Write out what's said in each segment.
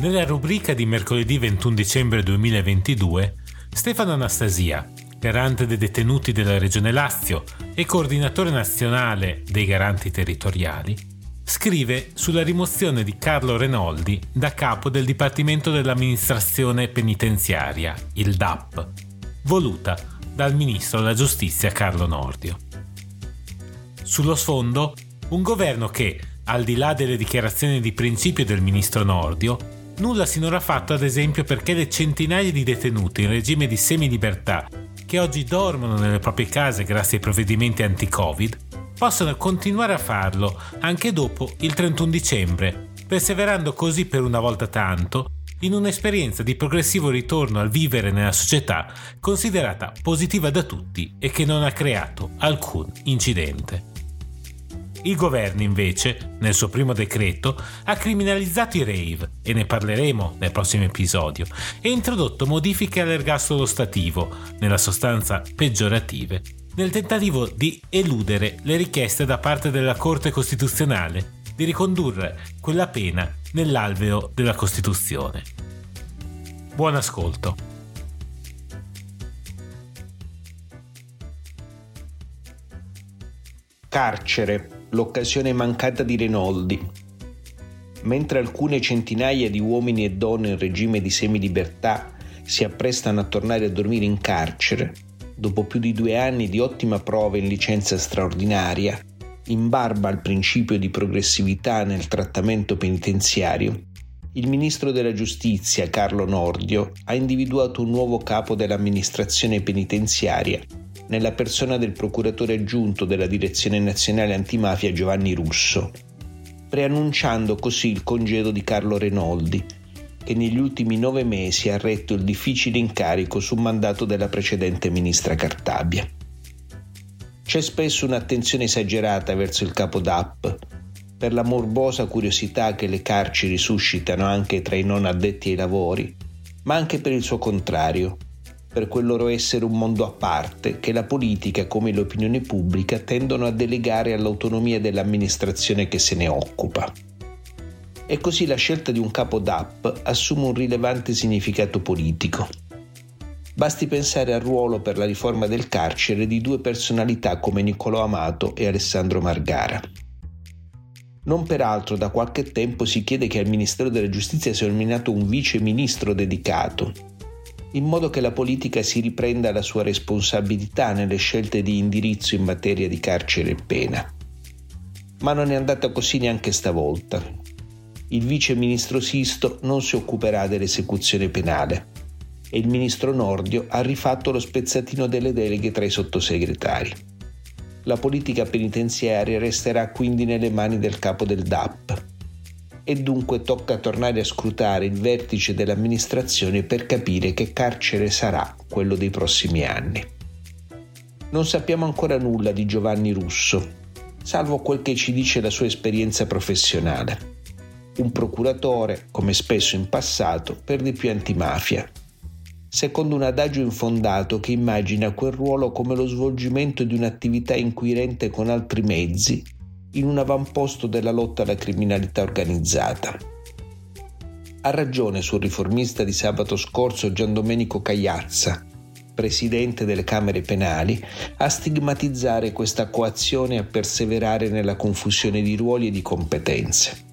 Nella rubrica di mercoledì 21 dicembre 2022, Stefano Anastasia, garante dei detenuti della Regione Lazio e coordinatore nazionale dei garanti territoriali, scrive sulla rimozione di Carlo Renoldi da capo del Dipartimento dell'Amministrazione Penitenziaria, il DAP, voluta dal Ministro della Giustizia Carlo Nordio. Sullo sfondo, un governo che, al di là delle dichiarazioni di principio del Ministro Nordio, Nulla sinora fatto ad esempio perché le centinaia di detenuti in regime di semilibertà che oggi dormono nelle proprie case grazie ai provvedimenti anti-Covid possano continuare a farlo anche dopo il 31 dicembre, perseverando così per una volta tanto in un'esperienza di progressivo ritorno al vivere nella società considerata positiva da tutti e che non ha creato alcun incidente. Il governo invece, nel suo primo decreto, ha criminalizzato i rave, e ne parleremo nel prossimo episodio, e introdotto modifiche all'ergastolo stativo, nella sostanza peggiorative, nel tentativo di eludere le richieste da parte della Corte Costituzionale di ricondurre quella pena nell'alveo della Costituzione. Buon ascolto. Carcere l'occasione mancata di Renoldi. Mentre alcune centinaia di uomini e donne in regime di semilibertà si apprestano a tornare a dormire in carcere, dopo più di due anni di ottima prova in licenza straordinaria, in barba al principio di progressività nel trattamento penitenziario, il ministro della giustizia Carlo Nordio ha individuato un nuovo capo dell'amministrazione penitenziaria nella persona del procuratore aggiunto della Direzione Nazionale Antimafia Giovanni Russo, preannunciando così il congedo di Carlo Renoldi, che negli ultimi nove mesi ha retto il difficile incarico su mandato della precedente ministra Cartabia. C'è spesso un'attenzione esagerata verso il capo DAP, per la morbosa curiosità che le carceri suscitano anche tra i non addetti ai lavori, ma anche per il suo contrario, per quel loro essere un mondo a parte che la politica come l'opinione pubblica tendono a delegare all'autonomia dell'amministrazione che se ne occupa. E così la scelta di un capo DAP assume un rilevante significato politico. Basti pensare al ruolo per la riforma del carcere di due personalità come Niccolò Amato e Alessandro Margara. Non peraltro da qualche tempo si chiede che al Ministero della Giustizia sia nominato un vice ministro dedicato, in modo che la politica si riprenda la sua responsabilità nelle scelte di indirizzo in materia di carcere e pena. Ma non è andata così neanche stavolta. Il vice ministro Sisto non si occuperà dell'esecuzione penale e il ministro Nordio ha rifatto lo spezzatino delle deleghe tra i sottosegretari. La politica penitenziaria resterà quindi nelle mani del capo del DAP, e dunque tocca tornare a scrutare il vertice dell'amministrazione per capire che carcere sarà quello dei prossimi anni. Non sappiamo ancora nulla di Giovanni Russo, salvo quel che ci dice la sua esperienza professionale. Un procuratore, come spesso in passato, per di più antimafia, secondo un adagio infondato che immagina quel ruolo come lo svolgimento di un'attività inquirente con altri mezzi in un avamposto della lotta alla criminalità organizzata. Ha ragione sul riformista di sabato scorso Gian Domenico Cagliazza, presidente delle Camere Penali, a stigmatizzare questa coazione e a perseverare nella confusione di ruoli e di competenze.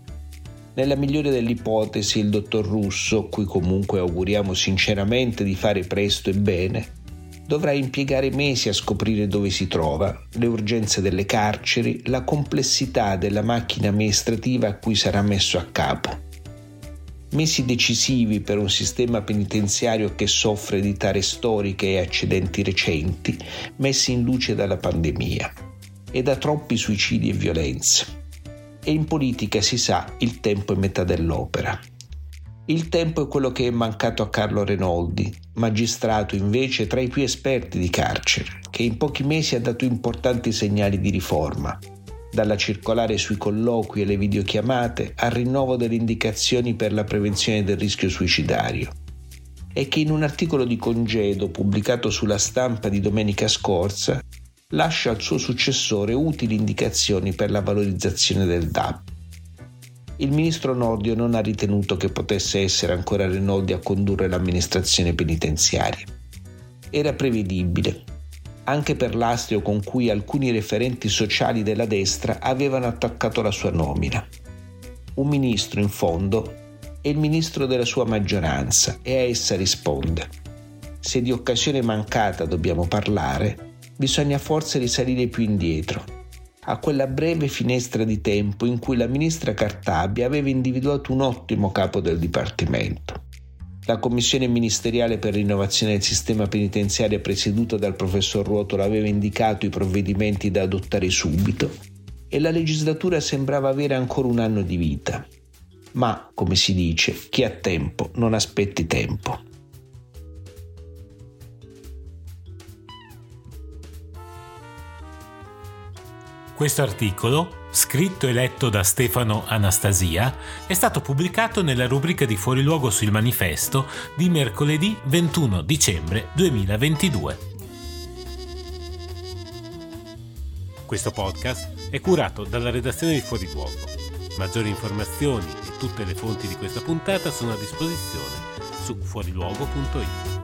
Nella migliore delle ipotesi, il dottor Russo, cui comunque auguriamo sinceramente di fare presto e bene, dovrà impiegare mesi a scoprire dove si trova, le urgenze delle carceri, la complessità della macchina amministrativa a cui sarà messo a capo. Mesi decisivi per un sistema penitenziario che soffre di tare storiche e accidenti recenti, messi in luce dalla pandemia, e da troppi suicidi e violenze. e in politica si sa il tempo è metà dell'opera. Il tempo è quello che è mancato a Carlo Renoldi, magistrato invece tra i più esperti di carcere, che in pochi mesi ha dato importanti segnali di riforma, dalla circolare sui colloqui e le videochiamate al rinnovo delle indicazioni per la prevenzione del rischio suicidario. E che in un articolo di congedo pubblicato sulla stampa di domenica scorsa lascia al suo successore utili indicazioni per la valorizzazione del DAP il ministro Nordio non ha ritenuto che potesse essere ancora Renoldi a condurre l'amministrazione penitenziaria. Era prevedibile, anche per l'astio con cui alcuni referenti sociali della destra avevano attaccato la sua nomina. Un ministro, in fondo, è il ministro della sua maggioranza e a essa risponde. Se di occasione mancata dobbiamo parlare, bisogna forse risalire più indietro a quella breve finestra di tempo in cui la ministra Cartabia aveva individuato un ottimo capo del Dipartimento. La commissione ministeriale per l'innovazione del sistema penitenziario presieduta dal professor Ruotolo aveva indicato i provvedimenti da adottare subito e la legislatura sembrava avere ancora un anno di vita. Ma, come si dice, chi ha tempo non aspetti tempo. Questo articolo, scritto e letto da Stefano Anastasia, è stato pubblicato nella rubrica di Fuoriluogo sul manifesto di mercoledì 21 dicembre 2022. Questo podcast è curato dalla redazione di Fuoriluogo. Maggiori informazioni e tutte le fonti di questa puntata sono a disposizione su fuoriluogo.it.